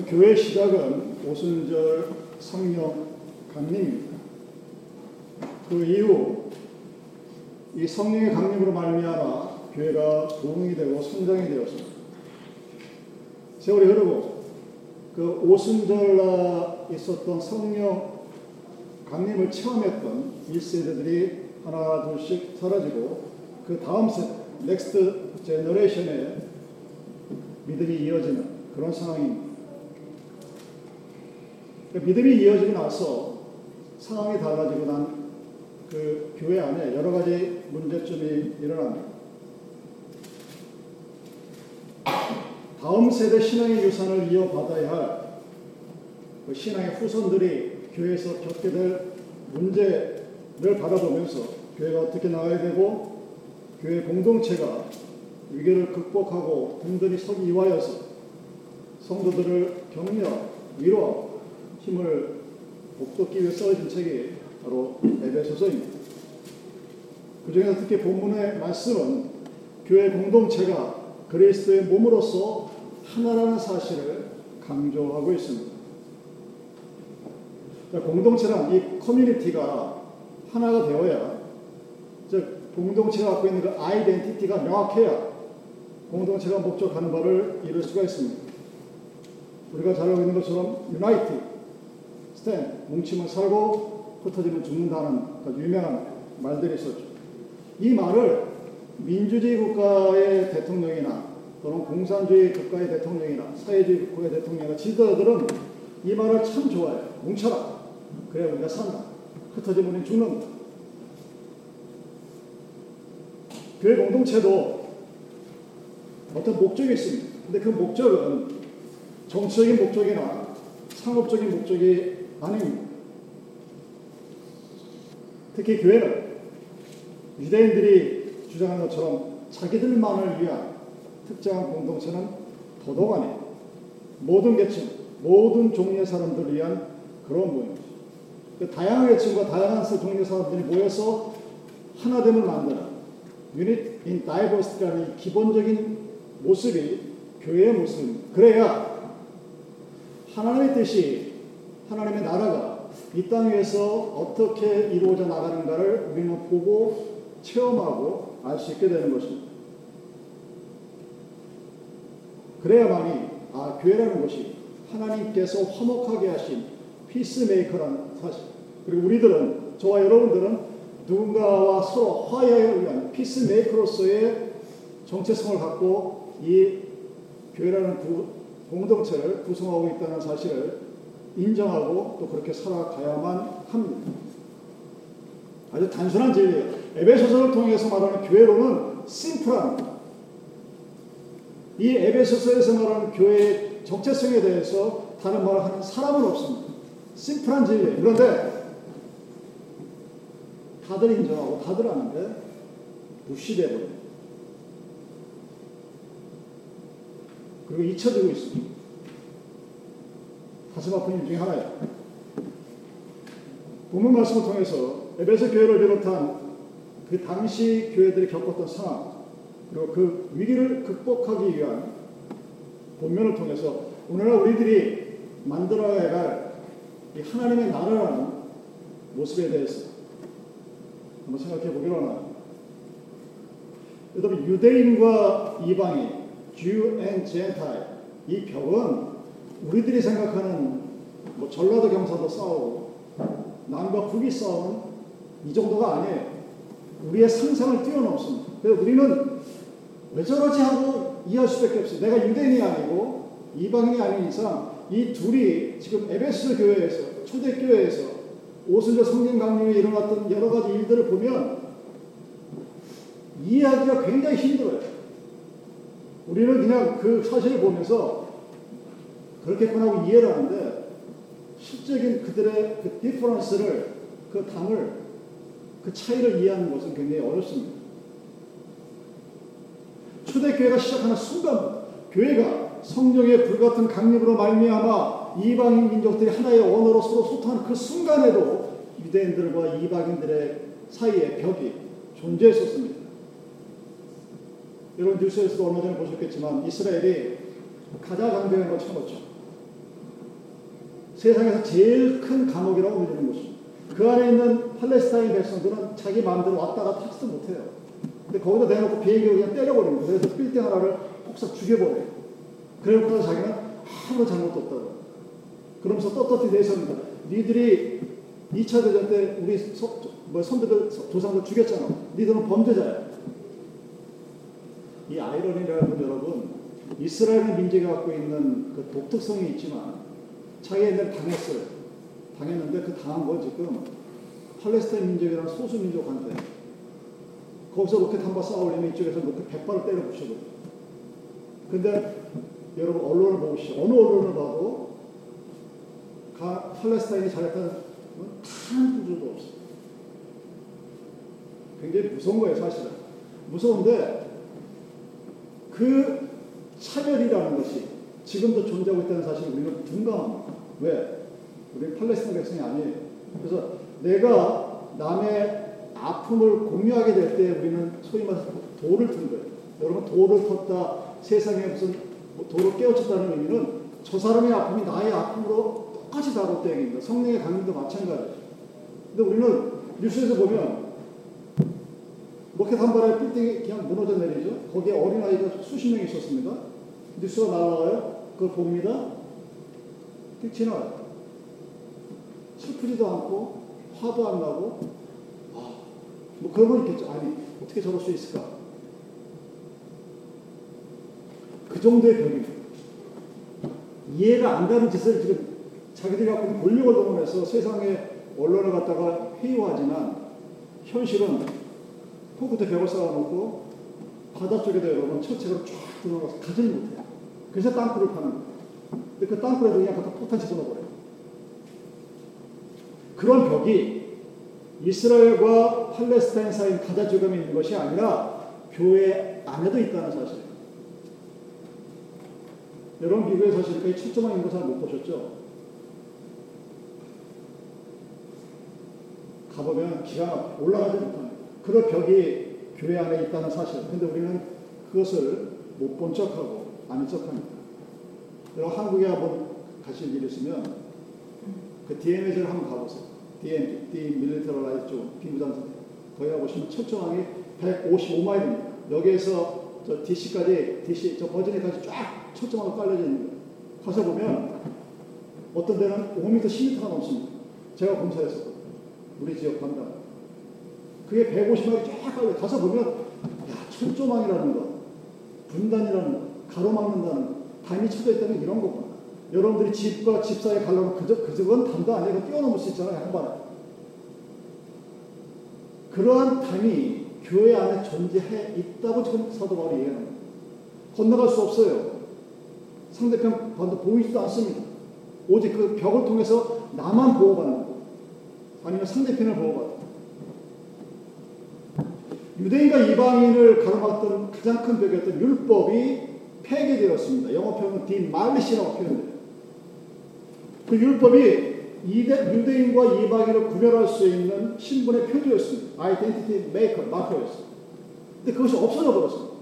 교회 시작은 오순절 성령 강림입니다. 그 이후 이 성령의 강림으로 말미암아 교회가 부흥이 되고 성장이 되었습니다. 세월이 흐르고 그 오순절날 있었던 성령 강림을 체험했던 1세대들이 하나 둘씩 사라지고 그 다음 세 next generation의 믿음이 이어지는 그런 상황입니다. 그 믿음이 이어지고 나서 상황이 달라지고 난 그 교회 안에 여러 가지 문제점이 일어납니다. 다음 세대 신앙의 유산을 이어받아야 할 그 신앙의 후손들이 교회에서 겪게 될 문제를 바라보면서 교회가 어떻게 나가야 되고 교회 공동체가 위기를 극복하고 든든히 서기 위하여서 성도들을 격려, 위로하고 힘을 복돋기 위해 써진 책이 바로 에베소서입니다. 그 중에서 특히 본문의 말씀은 교회 공동체가 그리스도의 몸으로서 하나라는 사실을 강조하고 있습니다. 공동체란 이 커뮤니티가 하나가 되어야 즉 공동체가 갖고 있는 그 아이덴티티가 명확해야 공동체가 목적하는 바를 이룰 수가 있습니다. 우리가 잘 알고 있는 것처럼 유나이티, 스탠, 뭉치면 살고 흩어지면 죽는다는 유명한 말들이 있었죠. 이 말을 민주주의 국가의 대통령이나 또는 공산주의 국가의 대통령이나 사회주의 국가의 대통령이나 지도자들은 이 말을 참 좋아해요. 뭉쳐라. 그래야 우리가 산다. 흩어지면 우리는 죽는다. 교회 공동체도 어떤 목적이 있습니다. 근데 그 목적은 정치적인 목적이나 상업적인 목적이 아닙니다. 특히 교회는 유대인들이 주장하는 것처럼 자기들만을 위한 특정한 공동체는 더더욱 아니에요. 모든 계층, 모든 종류의 사람들을 위한 그런 모임이죠. 그 다양한 계층과 다양한 종류의 사람들이 모여서 하나됨을 만드는 unity in diversity라는 기본적인 모습이 교회의 모습입니다. 그래야 하나님의 뜻이 하나님의 나라가 이 땅 위에서 어떻게 이루어져 나가는가를 우리는 보고 체험하고 알 수 있게 되는 것입니다. 그래야만이 아 교회라는 것이 하나님께서 화목하게 하신 peacemaker라는 사실 그리고 우리들은 저와 여러분들은 누군가와 서로 화해를 위한 peacemaker로서의 정체성을 갖고 이 교회라는 구, 공동체를 구성하고 있다는 사실을 인정하고 또 그렇게 살아가야만 합니다. 아주 단순한 진리예요. 에베소서를 통해서 말하는 교회론은 심플합니다. 이 에베소서에서 말하는 교회의 정체성에 대해서 다른 말을 하는 사람은 없습니다. 심플한 진리예요. 그런데 다들 인정하고 다들 아는데 무시되버려요. 그리고 잊혀지고 있습니다. 가슴 아픈 일 중에 하나예요. 본문 말씀을 통해서 에베소 교회를 비롯한 그 당시 교회들이 겪었던 상황, 그리고 그 위기를 극복하기 위한 본면을 통해서 오늘날 우리들이 만들어야 할 하나님의 나라라는 모습에 대해서 한번 생각해 보기로 합니다. 여러분 유대인과 이방인, Jew and Gentile 이 벽은 우리들이 생각하는 뭐 전라도 경사도 싸우고 남과 북이 싸우는 이 정도가 아니에요. 우리의 상상을 뛰어넘습니다. 그래서 우리는 왜 저러지 하고 이해할 수밖에 없어요. 내가 유대인이 아니고 이방인이 아닌 이상 이 둘이 지금 에베소 교회에서 초대교회에서 오순절 성령 강림에 일어났던 여러 가지 일들을 보면 이해하기가 굉장히 힘들어요. 우리는 그냥 그 사실을 보면서 그렇게만 하고 이해를 하는데 실적인 그들의 그 디퍼런스를 그 당을 그 차이를 이해하는 것은 굉장히 어렵습니다. 초대교회가 시작하는 순간 교회가 성령의 불같은 강림으로 말미암아 이방인 민족들이 하나의 언어로 서로 소통하는 그 순간에도 유대인들과 이방인들의 사이에 벽이 존재했었습니다. 여러분 뉴스에서도 얼마 전에 보셨겠지만 이스라엘이 가자 장벽을 쳐놓죠. 세상에서 제일 큰 감옥이라고 불리는 곳입니다. 그 안에 있는 팔레스타인 백성들은 자기 마음대로 왔다 갔다 하지도 못해요. 근데 거기다 대놓고 비행기를 그냥 때려버립니다. 그래서 빌딩 하나를 폭삭 죽여버려요. 그러고 자기는 아무런 잘못도 없다고. 그러면서 떳떳히 내세웁니다. 니들이 2차 대전 때 우리 서, 뭐 선배들, 조상들 죽였잖아. 니들은 범죄자야. 이 아이러니라는 건 여러분, 이스라엘 민족이 갖고 있는 그 독특성이 있지만 자기네들 당했어요. 당했는데 그 당한 거 지금 팔레스타인 민족이라는 소수 민족한테 거기서 로켓 한 발 쏴올리면 이쪽에서 로켓 100발을 때려 부셔버려. 근데 여러분 언론을 보시죠. 어느 언론을 봐도 가, 팔레스타인이 잘했다는 단 구조도 없어. 굉장히 무서운 거예요, 사실은. 무서운데 그 차별이라는 것이 지금도 존재하고 있다는 사실을 우리는 둔감합니다. 왜? 우리는 팔레스타인 백성이 아니에요. 그래서 내가 남의 아픔을 공유하게 될 때 우리는 소위 말해서 돌을 튼 거예요. 여러분 돌을 텄다 세상에 무슨 뭐 돌을 깨우쳤다는 의미는 저 사람의 아픔이 나의 아픔으로 똑같이 다뤘다 얘기입니다. 성령의 강림도 마찬가지죠. 근데 우리는 뉴스에서 보면 로켓 한 발에 빌딩이 그냥 무너져 내리죠. 거기에 어린아이가 수십 명 있었습니다. 뉴스가 날아가요. 그걸 봅니다. 휙 지나가요. 슬프지도 않고 화도 안 나고 아, 뭐 그런 건 있겠죠. 아니 어떻게 저럴 수 있을까? 그 정도의 벽입니다. 이해가 안 가는 짓을 지금 자기들이 갖고 있는 권력을 동원해서 세상의 언론을 갖다가 회유하지만 현실은 포크대 벽을 쌓아놓고 바다 쪽에다 여러분 철책으로 쫙 들어가서 가지 못해요. 그래서 땅굴을 파는 거예요. 근데 그 땅굴에도 그냥 갖다 폭탄 집어넣어버려요. 그런 벽이 이스라엘과 팔레스타인 사이 가자 지점에 있는 것이 아니라 교회 안에도 있다는 사실이에요. 여러분 미국에 사실 거의 7조만 인구 잘못 보셨죠? 가보면 기가 막 올라가지 못하는 그런 벽이 교회 안에 있다는 사실. 근데 우리는 그것을 못 본 척하고 아는 척합니다. 여러분 한국에 한번 가실 일 있으면 그 DMZ를 한번 가보세요. DM, Demilitarized Zone 비무장선 거기 가보시면 철조망이 155마일입니다. 여기에서 저 DC까지 DC 저 버지니아까지 쫙 철조망으로 깔려져 있는 거예요. 가서 보면 어떤 데는 5m, 10m가 넘습니다. 제가 검사했었거든요. 우리 지역 판단. 그게 150마일이 쫙 깔려 가서 보면 야 철조망이라는 거, 분단이라는 거, 가로막는다는 거, 담이 쳐져 있다는 이런 거구나. 여러분들이 집과 집 사이에 가려면 그저, 그저건 담도 아니고 뛰어넘을 수 있잖아요, 한 번에. 그러한 담이 교회 안에 존재해 있다고 지금 사도 바울이 얘기합니다. 건너갈 수 없어요. 상대편 반도 보이지도 않습니다. 오직 그 벽을 통해서 나만 보호받는 거. 아니면 상대편을 보호받는 유대인과 이방인을 가로막던 가장 큰 벽이었던 율법이 폐기되었습니다. 영어 표현은 demolish라고 표현돼요. 그 율법이 유대인과 이방인을 구별할 수 있는 신분의 표지였습니다. identity maker, marker였습니다. 근데 그것이 없어져 버렸습니다.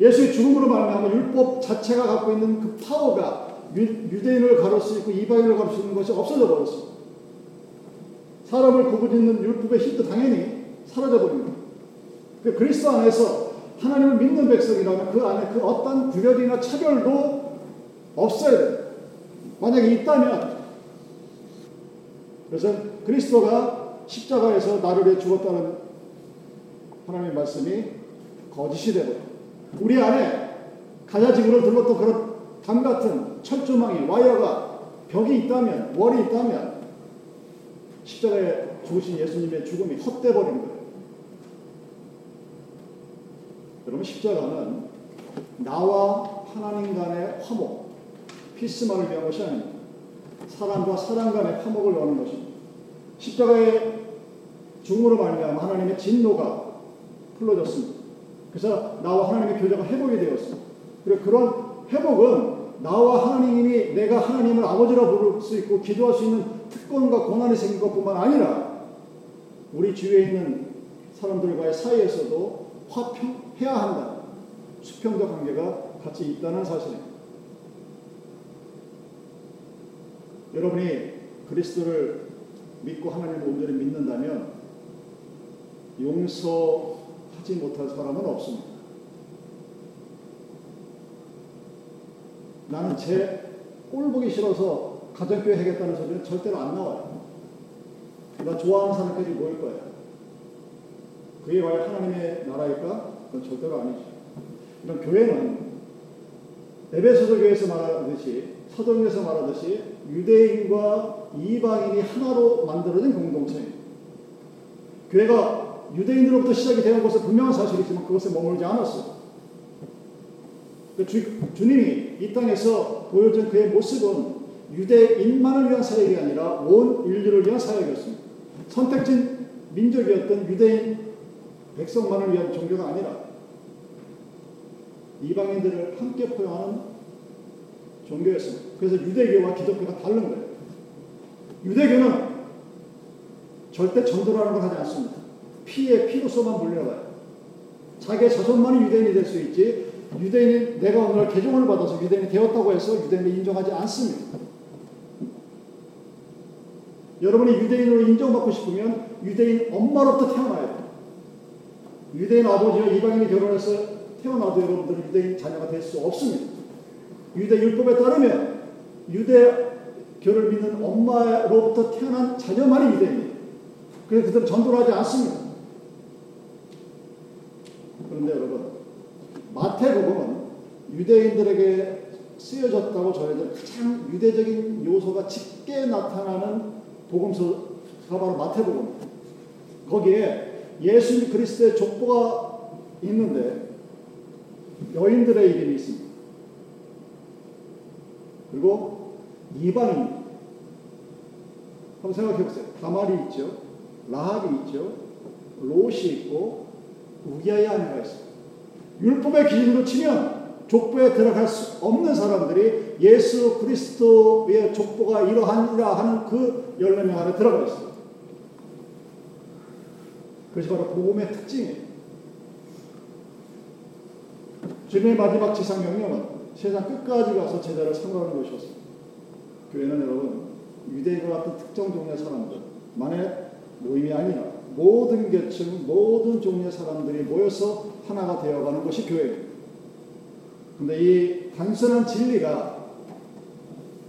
예수의 죽음으로 말미암아 율법 자체가 갖고 있는 그 파워가 유, 유대인을 가를 수 있고 이방인을 가를 수 있는 것이 없어져 버렸습니다. 사람을 구분짓는 율법의 힘도 당연히 사라져 버립니다. 그 그리스도 안에서 하나님을 믿는 백성이라면 그 안에 그 어떤 구별이나 차별도 없어야 돼요. 만약에 있다면 그래서 그리스도가 십자가에서 나를 위해 죽었다는 하나님의 말씀이 거짓이 되고 우리 안에 가자지구를 둘렀던 그런 담 같은 철조망이 와이어가 벽이 있다면 월이 있다면 십자가에 죽으신 예수님의 죽음이 헛돼 버린 거예요. 여러분 십자가는 나와 하나님 간의 화목, 피스만을 위한 것이 아닙니다. 사람과 사람 간의 화목을 여는 것입니다. 십자가의 죽음으로 말미암아 하나님의 진노가 풀어졌습니다. 그래서 나와 하나님의 교제가 회복이 되었습니다. 그리고 그런 회복은 나와 하나님이 내가 하나님을 아버지라 부를 수 있고 기도할 수 있는 특권과 권한이 생긴 것뿐만 아니라 우리 주위에 있는 사람들과의 사이에서도 화평 해야 한다. 수평적 관계가 같이 있다는 사실입니다. 여러분이 그리스도를 믿고 하나님을 온전히 믿는다면 용서하지 못할 사람은 없습니다. 나는 제 꼴 보기 싫어서 가정교회 하겠다는 소리는 절대로 안 나와요. 나 좋아하는 사람까지 모일 거예요. 그게 과연 하나님의 나라일까? 그건 절대로 아니죠. 이런 교회는 에베소서 교회에서 말하듯이 사도행에서 말하듯이 유대인과 이방인이 하나로 만들어진 공동체입니다. 교회가 유대인으로부터 시작이 되는 것은 분명한 사실이지만 그것에 머물지 않았어요. 그 주, 주님이 이 땅에서 보여준 그의 모습은 유대인만을 위한 사역이 아니라 온 인류를 위한 사역이었습니다. 선택진 민족이었던 유대인 백성만을 위한 종교가 아니라 이방인들을 함께 포용하는 종교였습니다. 그래서 유대교와 기독교가 다른 거예요. 유대교는 절대 전도라는 걸 하지 않습니다. 피에 피로서만 물려가요. 자기의 자손만이 유대인이 될 수 있지 유대인이 내가 오늘 개종을 받아서 유대인이 되었다고 해서 유대인을 인정하지 않습니다. 여러분이 유대인으로 인정받고 싶으면 유대인 엄마로부터 태어나야 돼요. 유대인 아버지와 이방인이 결혼해서 태어나도 여러분들은 유대인 자녀가 될 수 없습니다. 유대 율법에 따르면 유대교를 믿는 엄마로부터 태어난 자녀만이 유대인이에요. 그래서 그들은 전도를 하지 않습니다. 그런데 여러분, 마태복음은 유대인들에게 쓰여졌다고 저희들 가장 유대적인 요소가 짙게 나타나는 복음서가 바로 마태복음. 거기에 예수 그리스도의 족보가 있는데 여인들의 이름이 있습니다. 그리고 이방인. 한번 생각해 보세요. 다말이 있죠. 라합이 있죠. 롯이 있고 우기야의 아내가 있습니다. 율법의 기준으로 치면 족보에 들어갈 수 없는 사람들이 예수 그리스도의 족보가 이러하니라 하는 그 열네 명 안에 들어가 있습니다. 그것이 바로 복음의 특징이에요. 주님의 마지막 지상 명령은 세상 끝까지 가서 제자를 삼가는 것이었습니다. 교회는 여러분 유대인과 같은 특정 종류의 사람들만의 모임이 아니라 모든 계층, 모든 종류의 사람들이 모여서 하나가 되어가는 것이 교회입니다. 근데 이 단순한 진리가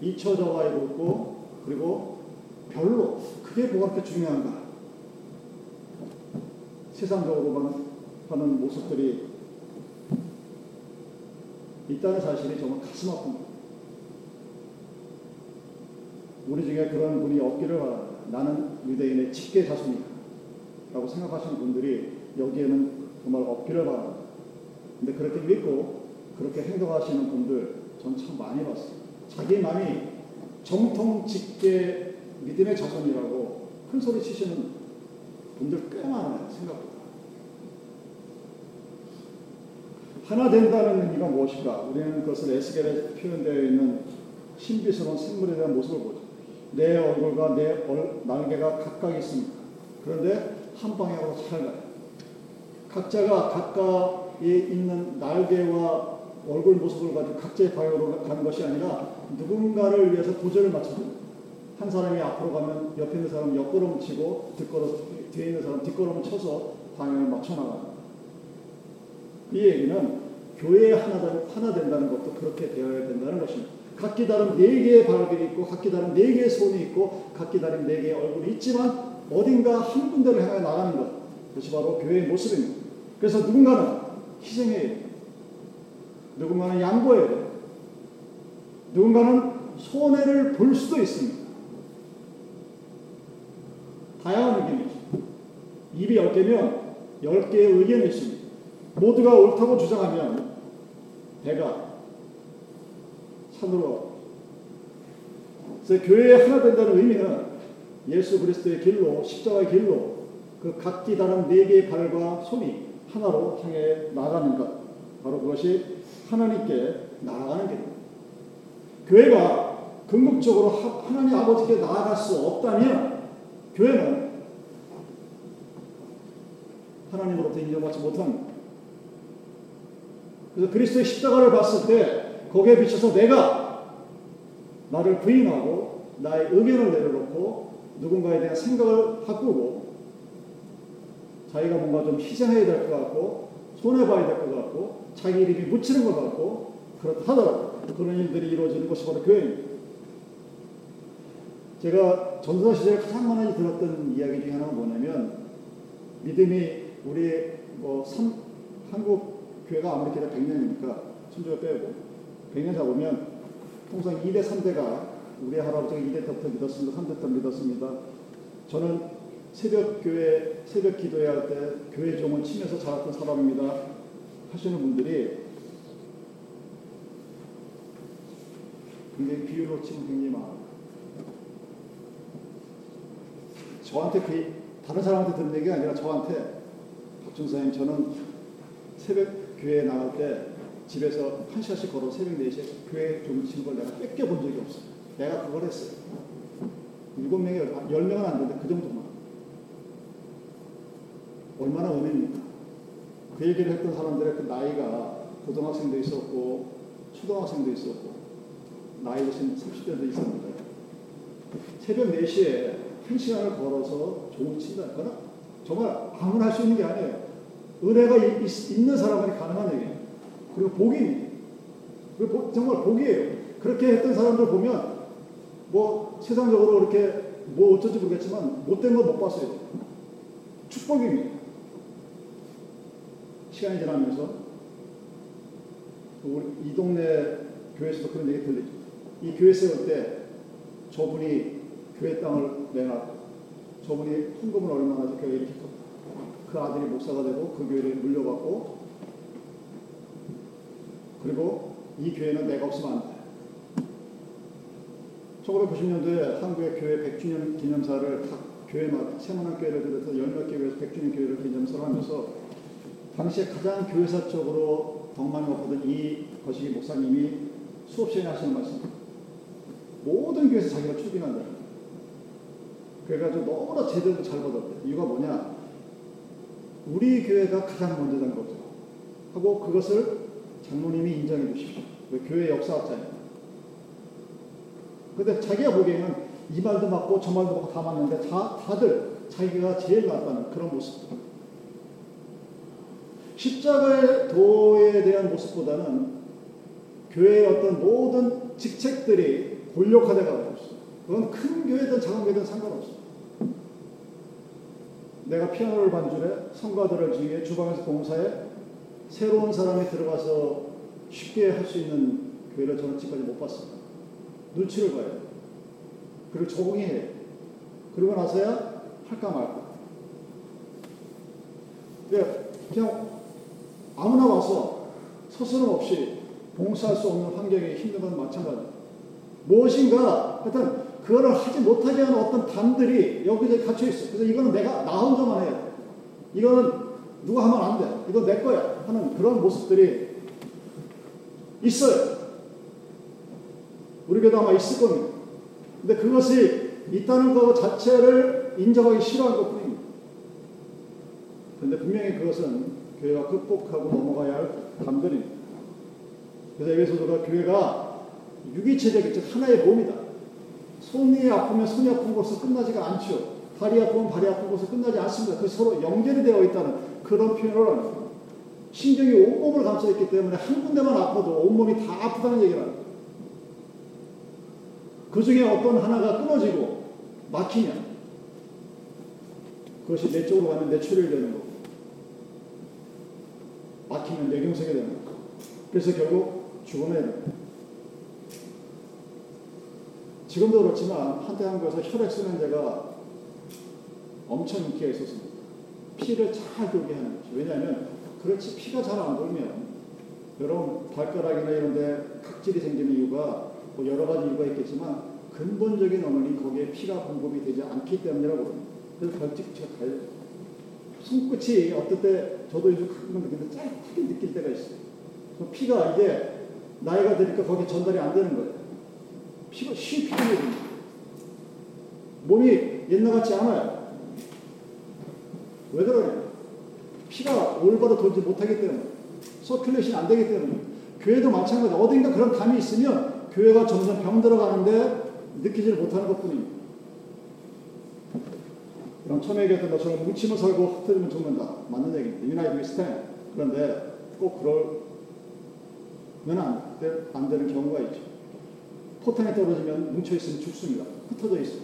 잊혀져가 있고 그리고 별로 그게 뭐가 그렇게 중요한가? 세상적으로만 하는 모습들이 있다는 사실이 정말 가슴 아픕니다. 우리 중에 그런 분이 없기를 바랍니다. 나는 유대인의 직계 자손이다. 라고 생각하시는 분들이 여기에는 정말 없기를 바랍니다. 근데 그렇게 믿고 그렇게 행동하시는 분들 전 참 많이 봤어요. 자기 마음이 정통 직계 믿음의 자손이라고 큰 소리 치시는 분들 꽤 많아요. 생각보다. 하나 된다는 의미가 무엇인가? 우리는 그것을 에스겔에 표현되어 있는 신비스러운 생물에 대한 모습을 보죠. 내 얼굴과 내 날개가 각각 있습니다. 그런데 한 방향으로 잘 가요. 각자가 가까이 있는 날개와 얼굴 모습을 가지고 각자의 방향으로 가는 것이 아니라 누군가를 위해서 도전을 맞춰줍니다. 한 사람이 앞으로 가면 옆에 있는 사람 옆걸음 치고 뒷걸음, 뒤에 있는 사람 뒷걸음을 쳐서 방향을 맞춰 나갑니다. 이 얘기는 교회에 하나, 하나 된다는 것도 그렇게 되어야 된다는 것입니다. 각기 다른 네 개의 발이 있고, 각기 다른 네 개의 손이 있고, 각기 다른 네 개의 얼굴이 있지만, 어딘가 한 군데를 향해 나가는 것. 그것이 바로 교회의 모습입니다. 그래서 누군가는 희생해야 돼요. 누군가는 양보해야 돼요. 누군가는 손해를 볼 수도 있습니다. 다양한 의견이죠. 입이 10개면 10개의 의견이 있습니다. 모두가 옳다고 주장하면 배가 산으로 그래서 교회에 하나 된다는 의미는 예수 그리스도의 길로 십자가의 길로 그 각기 다른 네 개의 발과 손이 하나로 향해 나가는 것 바로 그것이 하나님께 나아가는 길입니다. 교회가 궁극적으로 하나님 아버지께 나아갈 수 없다면 교회는 하나님으로부터 인정받지 못합니다. 그래서 그리스도의 십자가를 봤을 때 거기에 비춰서 내가 나를 부인하고 나의 의견을 내려놓고 누군가에 대한 생각을 바꾸고 자기가 뭔가 좀 희생해야 될 것 같고 손해봐야 될 것 같고 자기 이름이 묻히는 것 같고 그렇다 하더라도 그런 일들이 이루어지는 것이 바로 교회입니다. 제가 전도사 시절에 가장 많이 들었던 이야기 중에 하나가 뭐냐면 믿음이 우리 뭐 삼, 한국 교회가 아무리 기다 100년이니까 천주교 빼고 100년 잡으면 통상 2대 3대가 우리 할아버지가 2대 때부터 믿었습니다. 3대 때부터 믿었습니다. 저는 새벽 교회 새벽 기도회 할 때 교회 종을 치면서 자랐던 사람입니다. 하시는 분들이 굉장히 비율로 치면 굉장히 많아요. 저한테 그 다른 사람한테 듣는 얘기가 아니라 저한테 박준사님 저는 새벽 교회 나갈 때 집에서 한 시간씩 걸어 새벽 4시에 교회 좀 치는 걸 내가 뺏겨 본 적이 없어요. 내가 그걸 했어요. 일곱 명이 열 명은 안 되는데 그 정도만. 얼마나 은혜입니까? 그 얘기를 했던 사람들의 그 나이가 고등학생도 있었고 초등학생도 있었고 나이 드신 30대도 있었는데 새벽 4시에 한 시간을 걸어서 친다. 그거는 정말 아무나 할 수 있는 게 아니에요. 은혜가 있, 있는 사람만이 가능한 얘기예요. 그리고 복입니다. 그리고 정말 복이에요. 그렇게 했던 사람들 보면 뭐 세상적으로 그렇게 뭐 어쩔지 모르겠지만 못된 거 못 봤어요. 축복입니다. 시간이 지나면서 우리 이 동네 교회에서도 그런 얘기 들리죠. 이 교회 세울 때 저분이 교회 땅을 내놨고 저분이 헌금을 얼마나 줘 교회 이렇게 그 아들이 목사가 되고 그 교회를 물려받고 그리고 이 교회는 내가 없으면 안 돼. 1990년도에 한국의 교회 100주년 기념사를 각 교회마다 세문안 교회를 비롯해서 열몇 개회에서 100주년 교회를 기념사를 하면서 당시에 가장 교회사적으로 덕만을 얻었던 이 거시기 목사님이 수업 시간에 하시는 말씀 모든 교회에서 자기가 출빈한다. 그래가지고 너무나 제대로 잘 받았대. 이유가 뭐냐? 우리 교회가 가장 먼저 된 거죠. 하고 그것을 장로님이 인정해 주십시오. 교회 역사학자입니다. 근데 자기가 보기에는 이 말도 맞고 저 말도 맞고 다 맞는데 다, 다들 자기가 제일 낫다는 그런 모습. 십자가의 도에 대한 모습보다는 교회의 어떤 모든 직책들이 권력화되어 가고 있어요. 그건 큰 교회든 작은 교회든 상관없어요. 내가 피아노를 반주해 성가들을 지휘해 주방에서 봉사해 새로운 사람이 들어가서 쉽게 할 수 있는 교회를 저는 지금까지 못 봤습니다. 눈치를 봐요. 그리고 적응해. 그러고 나서야 할까 말까. 그냥 아무나 와서 서스럼 없이 봉사할 수 없는 환경에 힘든 건 마찬가지. 무엇인가 하여튼 그거를 하지 못하게 하는 어떤 담들이 여기저기 갇혀 있어. 그래서 이거는 내가 나 혼자만 해야 돼. 이거는 누가 하면 안 돼. 이거 내 거야. 하는 그런 모습들이 있어요. 우리 교도 아마 있을 겁니다. 근데 그것이 있다는 것 자체를 인정하기 싫어한 것 뿐입니다. 그런데 분명히 그것은 교회가 극복하고 넘어가야 할 담들입니다. 그래서 에베소서가 교회가 유기체적, 즉 하나의 몸이다. 손이 아프면 손이 아픈 것으로 끝나지가 않죠. 발이 아프면 발이 아픈 것으로 끝나지 않습니다. 그 서로 연결이 되어 있다는 그런 표현을. 신경이 온몸을 감싸 있기 때문에 한 군데만 아파도 온몸이 다 아프다는 얘기를 합니다. 그 중에 어떤 하나가 끊어지고 막히면 그것이 내 쪽으로 가면 뇌출혈이 되는 거고 막히면 뇌경색이 되는 거고 그래서 결국 죽음에. 지금도 그렇지만 한때 한국에서 혈액순환제가 엄청 인기가 있었습니다. 피를 잘 돌게 하는 거죠. 왜냐하면 그렇지 피가 잘 안 돌면 여러분 발가락이나 이런 데 각질이 생기는 이유가 뭐 여러 가지 이유가 있겠지만 근본적인 원인이 거기에 피가 공급이 되지 않기 때문이라고. 그래서 가요. 손끝이 어떨 때 저도 요즘 가끔 느끼는데 짧게 느낄 때가 있어요. 그 피가 이게 나이가 드니까 거기에 전달이 안 되는 거예요. 피가 쉬 피가 됩니다. 몸이 옛날 같지 않아요. 왜 그러냐? 피가 올바로 돌지 못하기 때문에 circulation 안 되기 때문에 교회도 마찬가지 어딘가 그런 감이 있으면 교회가 점점 병 들어가는데 느끼지를 못하는 것 뿐입니다. 그럼 처음에 얘기했던 것처럼 뭉치면 살고 흩어지면 죽는다. 맞는 얘기입니다. United we stand. 그런데 꼭 그러면 안, 되, 안 되는 경우가 있죠. 포탄이 떨어지면 뭉쳐있으면 죽습니다. 흩어져 있어요.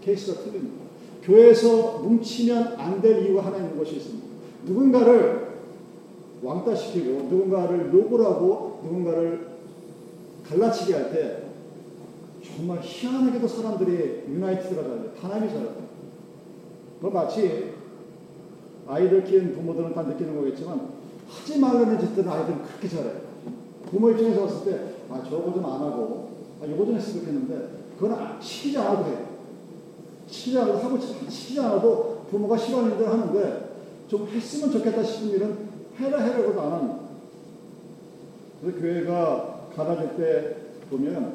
케이스가 틀립니다. 교회에서 뭉치면 안 될 이유가 하나 있는 것이 있습니다. 누군가를 왕따시키고 누군가를 욕을 하고 누군가를 갈라치게 할 때 정말 희한하게도 사람들이 유나이티드가 잘해요. 단합이 잘해요. 그 마치 아이들 키운 부모들은 다 느끼는 거겠지만 하지 말라는 짓들은 아이들은 그렇게 잘해요. 부모 입장에서 봤을 때, 아, 저거 좀 안 하고, 아, 요거 좀 했으면 좋겠는데, 그건 아, 돼요. 시키지 않아도 하고, 않아도 부모가 싫어하는 일을 하는데, 좀 했으면 좋겠다 싶은 일은 해라 해라고도 안 합니다. 그래서 교회가 가다줄 때 보면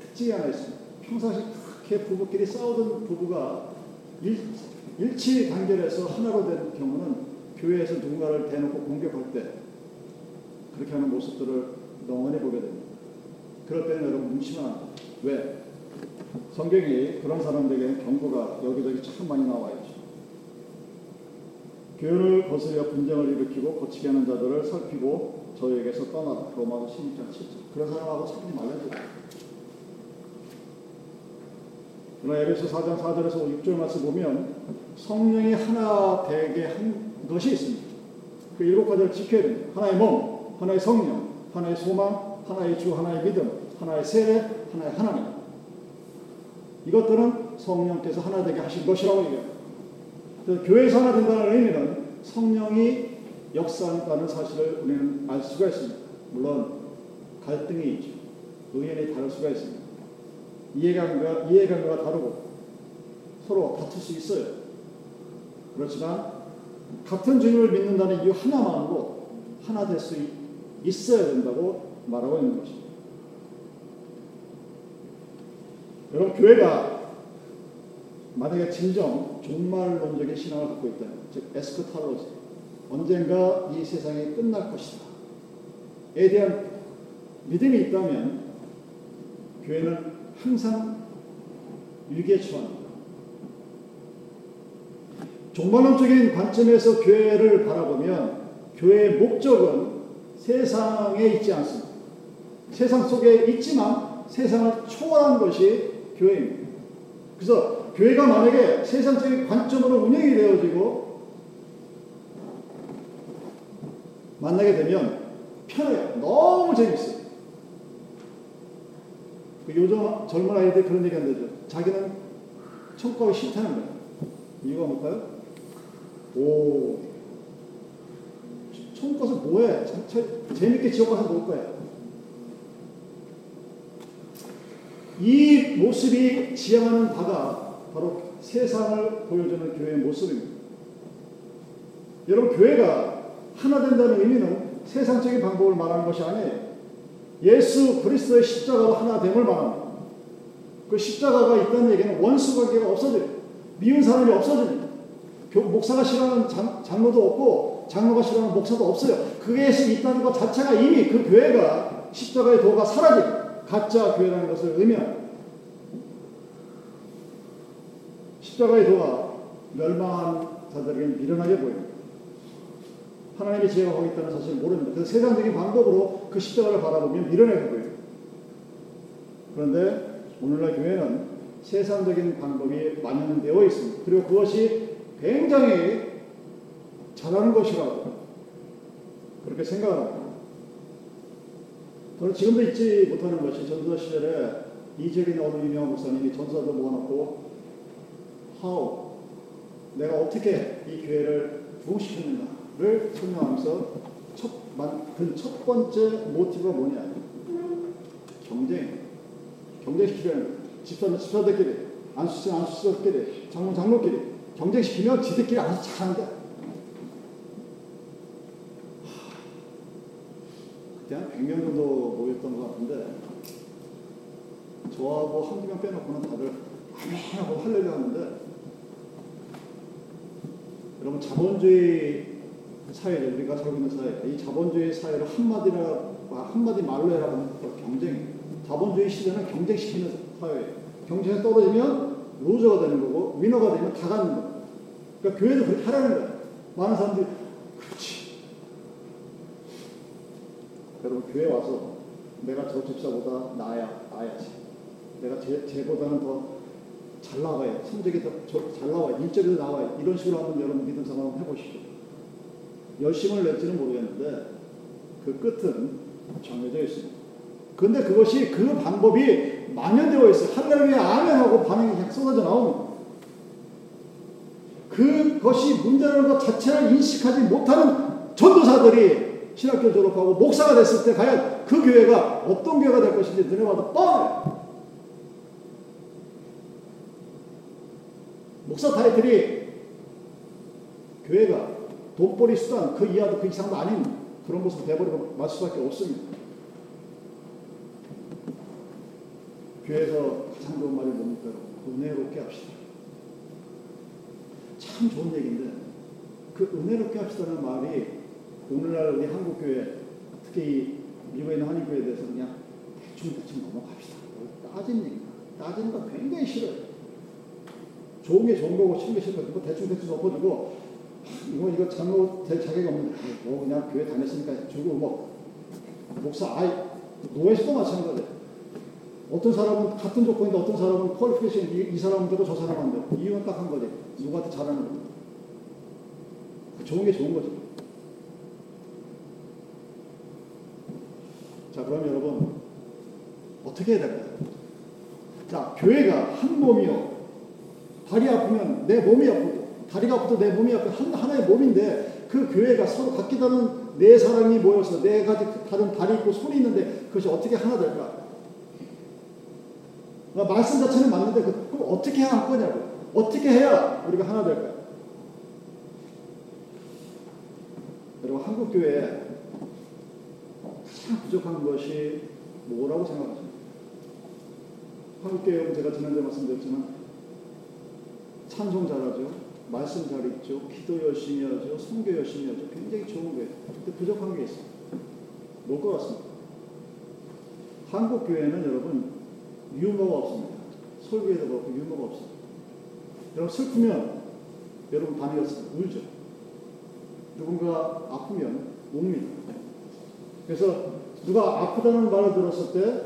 특징이 하나 있습니다. 평상시 그렇게 부부끼리 싸우던 부부가 일, 일치 단결해서 하나로 된 경우는 교회에서 누군가를 대놓고 공격할 때 그렇게 하는 모습들을 영원히 보게 됩니다. 그럴 때는 여러분 뭉치면 안 돼요. 왜? 성경이 그런 사람들에게 경고가 여기저기 참 많이 나와 있죠. 교회를 거스려 분쟁을 일으키고 고치게 하는 자들을 살피고 저에게서 떠나라. 로마서 16장 7절. 그런 사람하고 사귀지 말라죠. 그러나 에베소 4장 4절에서 6절 말씀 보면 성령이 하나 되게 한 것이 있습니다. 그 일곱 가지를 지켜야 됩니다. 하나의 몸, 하나의 성령, 하나의 소망, 하나의 주, 하나의 믿음, 하나의 세례, 하나의 하나님. 이것들은 성령께서 하나 되게 하신 것이라고 얘기합니다. 교회에서 하나 된다는 의미는 성령이 역사한다는 사실을 우리는 알 수가 있습니다. 물론 갈등이 있죠. 의견이 다를 수가 있습니다. 이해관계가, 이해관계가 다르고 서로 다툴 수 있어요. 그렇지만 같은 주님을 믿는다는 이유 하나만으로 하나 될 수 있어야 된다고 말하고 있는 것입니다. 여러분 교회가 만약에 진정 종말론적인 신앙을 갖고 있다면 즉 에스크탈로지 언젠가 이 세상이 끝날 것이다. 에 대한 믿음이 있다면 교회는 항상 위기에 처합니다. 종말론적인 관점에서 교회를 바라보면 교회의 목적은 세상에 있지 않습니다. 세상 속에 있지만 세상을 초월한 것이 교회입니다. 그래서 교회가 만약에 세상적인 관점으로 운영이 되어지고 만나게 되면 편해요. 너무 재밌어요. 그 요즘 젊은 아이들 그런 얘기 한다죠. 자기는 청과가 싫다는 거예요. 이유가 뭘까요? 오, 가서 뭐해? 재밌게 지옥 가서 놀 거야. 이 모습이 지향하는 바가 바로 세상을 보여주는 교회의 모습입니다. 여러분, 교회가 하나 된다는 의미는 세상적인 방법을 말하는 것이 아니에요. 예수 그리스도의 십자가로 하나 됨을 말합니다. 그 십자가가 있다는 얘기는 원수 관계가 없어져요. 미운 사람이 없어집니다. 목사가 싫어하는 장, 장로도 없고 장로가 싫어하는 목사도 없어요. 그게 있다는 것 자체가 이미 그 교회가 십자가의 도가 사라진 가짜 교회라는 것을 의미합니다. 십자가의 도가 멸망한 자들에게 미련하게 보입니다. 하나님의 지혜가 거기 있다는 사실을 모릅니다. 그 세상적인 방법으로 그 십자가를 바라보면 미련하게 보여요. 그런데 오늘날 교회는 세상적인 방법이 만연되어 있습니다. 그리고 그것이 굉장히 잘하는 것이라고 그렇게 생각을 합니다. 저는 지금도 잊지 못하는 것이 전도 시절에 이재린 어느 유명한 목사님이 전사도 모아놓고 how 내가 어떻게 이 교회를 부흥시켰는가를 설명하면서 첫, 만든 첫 번째 모티브가 뭐냐? 경쟁. 경쟁시키려는 집사는 집사들끼리 안수신 안수들끼리 장로 장로끼리 경쟁시키면 지들끼리 알아서 잘하는데 그때 한 100명 정도 모였던 것 같은데 저하고 한두 명 빼놓고는 다들 아멘 하고 할렐루 하는데 여러분 자본주의 사회 우리가 살고 있는 사회 이 자본주의 사회를 한마디라 한마디 말로 해라는 경쟁 자본주의 시대는 경쟁시키는 사회. 경쟁에 떨어지면 루저가 되는 거고 위너가 되면 다 가는 거예요. 그러니까 교회도 그렇게 하라는 거예요. 많은 사람들이 그렇지. 여러분 교회 와서 내가 저 집사보다 나야 나야지. 내가 쟤, 쟤보다는 더 잘 나와야 성적이 더 잘 나와 일절이 더 나와야 이런 식으로 한번 여러분 믿음 생활 한번 해보시죠. 열심을 낼지는 모르겠는데 그 끝은 정해져 있습니다. 근데 그것이 그 방법이 만연되어 있어요. 할렐루야 아멘 하고 반응이 그냥 쏟아져 나오는 그것이 문제라는 것 자체를 인식하지 못하는 전도사들이 신학교 졸업하고 목사가 됐을 때 과연 그 교회가 어떤 교회가 될 것인지 눈에 봐도 뻔해. 목사 타이틀이 교회가 돈벌이 수단 그 이하도 그 이상도 아닌 그런 모습 돼버리고 말 수밖에 없습니다. 교회에서 가장 좋은 말이 뭡니까? 은혜롭게 합시다. 참 좋은 얘기인데 그 은혜롭게 합시다는 말이 오늘날 우리 한국 교회 특히 미국에 있는 한인 교회에 대해서 그냥 대충 대충 넘어갑시다. 따진 얘기 따지는 거 굉장히 싫어요. 좋은 게 좋은 거고 싫은 게 싫은 거고 대충 대충 엎어주고 이거 이거 잘못 될 자격이 없는데 뭐 그냥 교회 다녔으니까 주고 뭐 목사 아이 노예시도 마찬가지예요. 어떤 사람은 같은 조건인데 어떤 사람은 퀄리피케이션 이, 이 사람은 되고 저 사람은 안 되고 이유는 딱 한 거지 누구한테 잘하는 겁니다. 좋은 게 좋은 거죠. 자 그럼 여러분 어떻게 해야 될까요? 자 교회가 한 몸이요. 다리 아프면 내 몸이 아프고 다리가 아프도 내 몸이 아프고 한, 하나의 몸인데 그 교회가 서로 각기 다른 네 사람이 모여서 네 가지 다른 다리 있고 손이 있는데 그것이 어떻게 하나 될까? 그러니까 말씀 자체는 맞는데 그, 그럼 어떻게 해야 할 거냐고 어떻게 해야 우리가 하나 될까? 여러분 한국 교회에 가장 부족한 것이 뭐라고 생각하십니까? 제가 지난주에 말씀드렸지만 찬송 잘하죠. 말씀 잘 읽죠. 기도 열심히 하죠. 성교 열심히 하죠. 굉장히 좋은 거예요. 근데 부족한 게 있어요. 뭘 것 같습니다. 한국 교회는 여러분 유머가 없습니다. 설교에도 그렇고 유머가 없습니다. 여러분 슬프면 여러분 반응이 없습니다. 울죠. 누군가 아프면 웁니다. 그래서 누가 아프다는 말을 들었을 때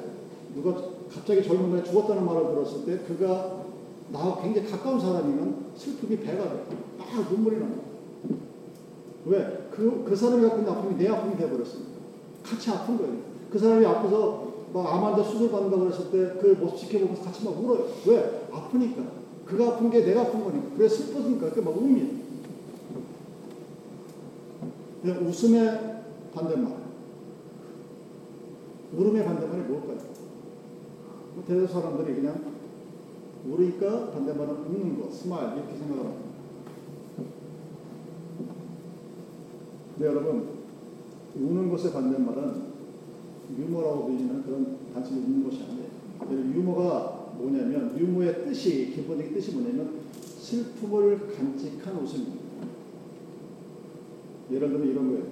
누가 갑자기 젊은 날에 죽었다는 말을 들었을 때 그가 나와 굉장히 가까운 사람이면 슬픔이 배가 돼. 막 눈물이 나요. 왜? 그, 그 사람이 갖고 있는 아픔이 내 아픔이 돼버렸습니다. 같이 아픈 거예요. 그 사람이 아파서 막 암환자 수술 받는다 그랬을 때 그 모습 지켜보면서 같이 막 울어요. 왜? 아프니까. 그가 아픈 게 내가 아픈 거니까. 그래 슬퍼지니까 이렇게 막 웁니다. 그냥 웃음의 반대말. 울음의 반대말이 뭘까요? 대다수 사람들이 그냥 울으니까 반대말은 웃는 거, smile 이렇게 생각합니다. 네, 여러분 우는 것의 반대말은 유머라고 불리는 그런 단순히 웃는 것이 아니에요. 유머가 뭐냐면 유머의 뜻이 기본적인 뜻이 뭐냐면 슬픔을 간직한 웃음입니다. 예를 들면 이런 거예요.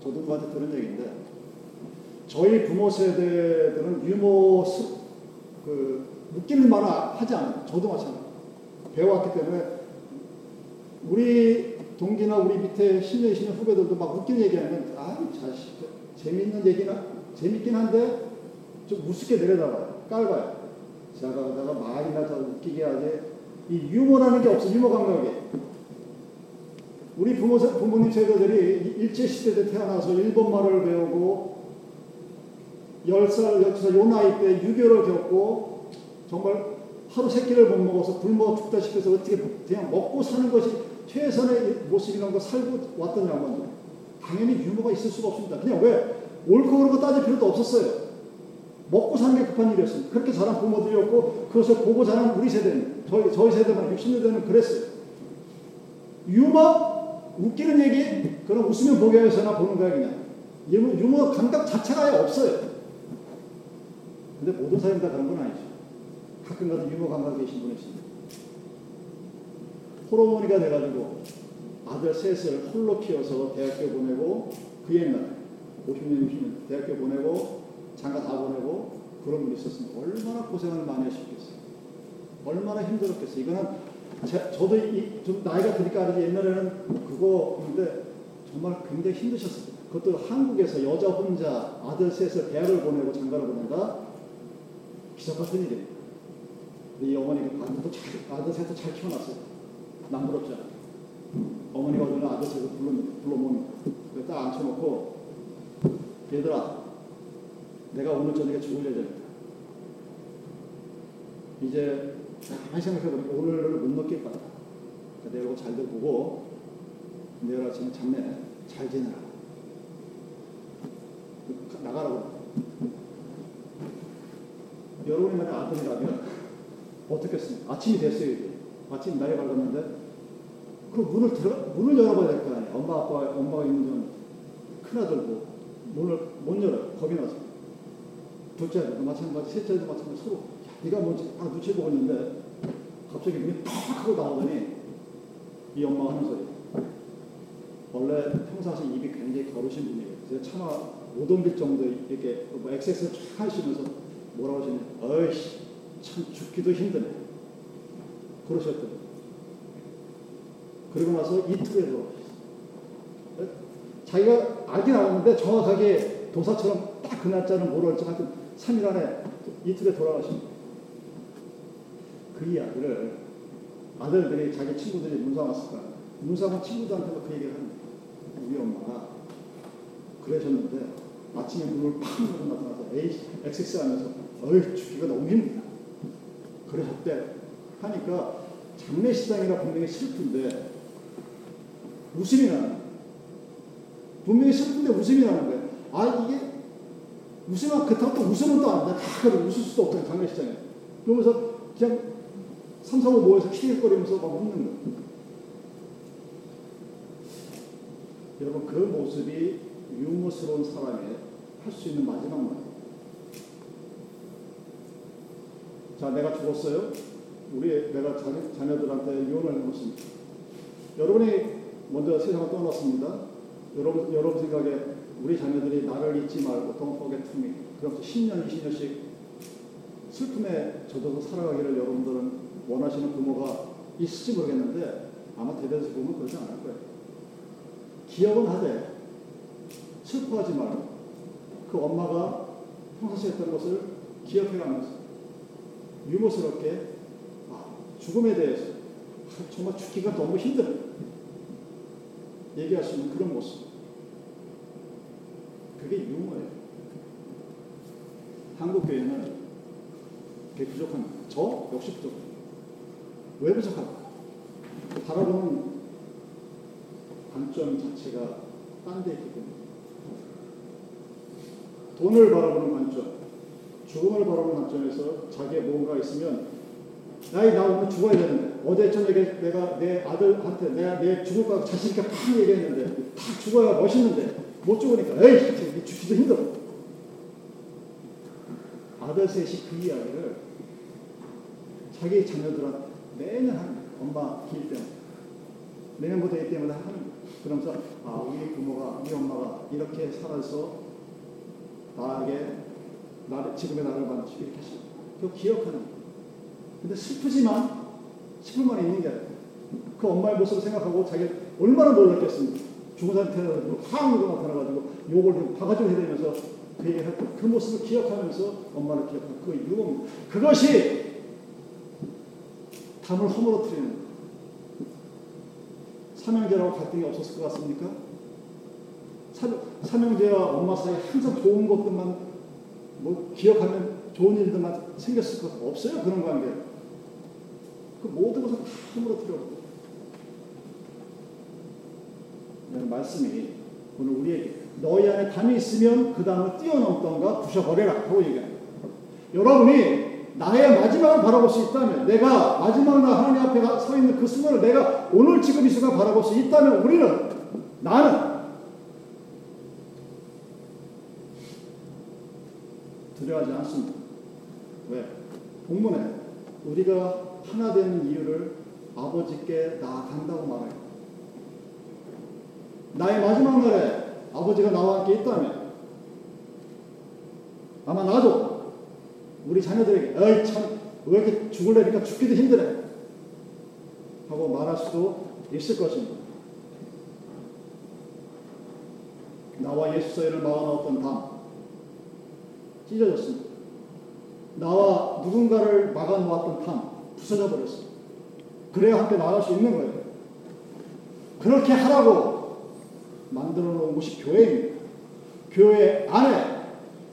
저도 누구한테 들은 얘기인데 저희 부모 세대들은 유머 스, 그 말을 하지 않아요. 저도 마찬가지. 배워왔기 때문에 우리 동기나 우리 밑에 10년, 20년 후배들도 막 웃기는 얘기하면 아, 자식, 재밌는 얘기나 재밌긴 한데 좀 우습게 내려다봐요. 깔봐요. 제가 내가 말이나 더 웃기게 하지. 이 유머라는 게 없어. 유머 감각이. 우리 부모, 부모님 세대들이 일제시대 때 태어나서 일본 말을 배우고 10살, 12살 요 나이 때 유교를 겪고 정말 하루 세 끼를 못 먹어서 굶어 죽다 싶어서 어떻게 그냥 먹고 사는 것이 최선의 모습이라는 걸 살고 왔던 양반들. 당연히 유머가 있을 수가 없습니다. 그냥 왜? 옳고 그르고 따질 필요도 없었어요. 먹고 사는 게 급한 일이었습니다. 그렇게 자란 부모들이었고 그것을 보고 자란 우리 세대는 저희, 저희 세대만 60년대는 그랬어요. 유머? 웃기는 얘기? 그럼 웃으면 보게 해서나 보는 거야 그냥. 유머, 유머 감각 자체가 없어요. 근데 모든 사람이 다 그런 건 아니죠. 가끔 가다 유머 감각이 계신 분이 있습니다. 호르몬이가 돼가지고 아들 셋을 홀로 키워서 대학교 보내고 그 옛날 50년, 60년 대학교 보내고 장가 다 보내고 그런 분이 있었으면 얼마나 고생을 많이 하셨겠어요. 얼마나 힘들었겠어요. 이거는 제, 저도 이, 좀 나이가 드니까 알지 옛날에는 그거인데 정말 굉장히 힘드셨어요. 그것도 한국에서 여자 혼자 아들 셋을 대학을 보내고 장가를 보낸다? 같은 일이에요. 근데 이 어머니가 아들도 잘, 아들 셋도 잘 키워놨어요. 남부럽잖아. 어머니가 오늘 아들 셋을 불러, 불러모으니까. 딱 앉혀놓고, 얘들아, 내가 오늘 저녁에 죽을 예정이다. 이제 가만히 생각해보면 오늘을 못 넘길 거다. 그러니까 내가 잘들 보고 내일 아침에 자네 잘 지내라. 나가라고. 여러분이 만약 아들이라면 어떻겠습니까? 아침이 됐어요. 이제. 아침 날이 밝았는데 그 문을 들어 문을 열어봐야 될 거 아니에요. 엄마 아빠 엄마가 있는 전 큰아들고 문을 못 열어 겁이 나서 둘째 아들도 마찬가지 셋째도 마찬가지 서로 네가 뭔지 딱 눈치 보고 있는데 갑자기 문이 팍 하고 나오더니 이 엄마가 하는 소리 원래 평상시 입이 굉장히 거르신 분이에요. 제가 차마 못 옮길 정도 이렇게 뭐 엑세스 쫙 하시면서 뭐라고 하시냐 어이씨 참 죽기도 힘드네 그러셨더니 그리고 나서 이틀에 돌아가셨어요. 자기가 알긴 알았는데 정확하게 도사처럼 딱 그 날짜는 모를지 하여튼 3일 안에 이틀에 돌아가십니다. 그 이야기를 아들들이 자기 친구들이 문상 왔을 거야. 문상 온 친구들한테도 그 얘기를 합니다. 우리 엄마가 그러셨는데 아침에 문을 팍 열고 나타나서 에이 엑세스 하면서 어이 죽기가 너무 힘들다. 그러셨대. 하니까 장례식장이라 분명히 슬픈데 웃음이 나는 거야. 분명히 슬픈데 웃음이 나는 거야. 아 이게 웃으면 그렇다고 또 웃으면 또 안 돼. 다 웃을 수도 없잖아 장례식장에. 그러면서 그냥 3, 4, 5 모여서 키득거리면서 막 웃는 거예요. 여러분 그 모습이 유머스러운 사람의 할 수 있는 마지막 말이에요. 자, 내가 죽었어요. 우리 내가 자녀, 자녀들한테 유언을 해놓습니다. 여러분이 먼저 세상을 떠났습니다. 여러분, 여러분 생각에 우리 자녀들이 나를 잊지 말고 don't forget me. 그러면서 10년, 20년씩 슬픔에 젖어서 살아가기를 여러분들은 원하시는 부모가 있을지 모르겠는데 아마 대대에서 보면 그러지 않을 거예요. 기억은 하되 슬퍼하지 말고 그 엄마가 평상시에 했던 것을 기억해가면서 유머스럽게 아, 죽음에 대해서 아, 정말 죽기가 너무 힘들어 얘기할 수 있는 그런 모습 그게 유머예요. 한국 교회는 그게 부족합니다. 저 역시 부족합니다. 왜 부족할까? 바라보는 관점 자체가 딴 데 있기 때문에 돈을 바라보는 관점, 죽음을 바라보는 관점에서 자기의 뭔가 있으면 나이 나 오늘 죽어야 되는데 어제 저녁에 내가 내 아들한테 내가 내 죽을 거 자신 있게 팍 얘기했는데 다 죽어야 멋있는데 못 죽으니까 에이 죽기도 힘들어. 아들 셋이 그 이야기를 자기 자녀들한테 매년 하는 엄마 길 때문에 내년부터 이 때문에 하는 거예요. 그러면서 아 우리 부모가 우리 엄마가 이렇게 살아서 나에게 나를 지금의 나를 만드시고 이렇게 하시고 그 기억하는 거예요. 근데 슬프지만 슬픔만 있는 게 아니에요. 그 엄마의 모습을 생각하고 자기 얼마나 놀랐겠습니까? 죽은 상태로 확 누가 나타나가지고 욕을 바가지고 해대면서 그 얘기를 했고 그 모습을 기억하면서 엄마를 기억하고 그 유혹 그것이 담을 허물어뜨리는. 삼형제라고 갈등이 없었을 것 같습니까? 삼형제와 엄마 사이 항상 좋은 것들만 뭐 기억하면 좋은 일들만 생겼을 것 없어요 그런 관계. 그 모든 것을 다 허물어뜨려. 말씀이 오늘 우리에게 너희 안에 담이 있으면 그 담을 뛰어넘던가 부셔버려라 하고 얘기합니다. 여러분이 나의 마지막을 바라볼 수 있다면 내가 마지막 날 하나님 앞에 서 있는 그 순간을 내가 오늘 지금 이 순간 바라볼 수 있다면 우리는 나는 두려워하지 않습니다. 왜? 본문에 우리가 하나 되는 이유를 아버지께 나아간다고 말해요. 나의 마지막 날에 아버지가 나와 함께 있다면 아마 나도 우리 자녀들에게 어이 참 왜 이렇게 죽을래니까 죽기도 힘드네 하고 말할 수도 있을 것입니다. 나와 예수 사이를 막아놓았던 담 찢어졌습니다. 나와 누군가를 막아놓았던 담 부서져 버렸습니다. 그래야 함께 나갈 수 있는 거예요. 그렇게 하라고 만들어 놓은 곳이 교회입니다. 교회 안에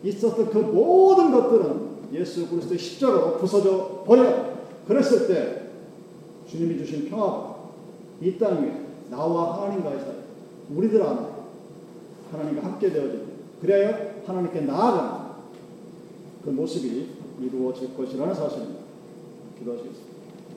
있었던 그 모든 것들은 예수 그리스도의 십자가로 부서져 버려. 그랬을 때 주님이 주신 평화가 이땅 위에 나와 하나님과의 사이, 우리들 안에 하나님과 함께 되어지고 그래야 하나님께 나아가는 그 모습이 이루어질 것이라는 사실입니다. 기도하시겠습니다.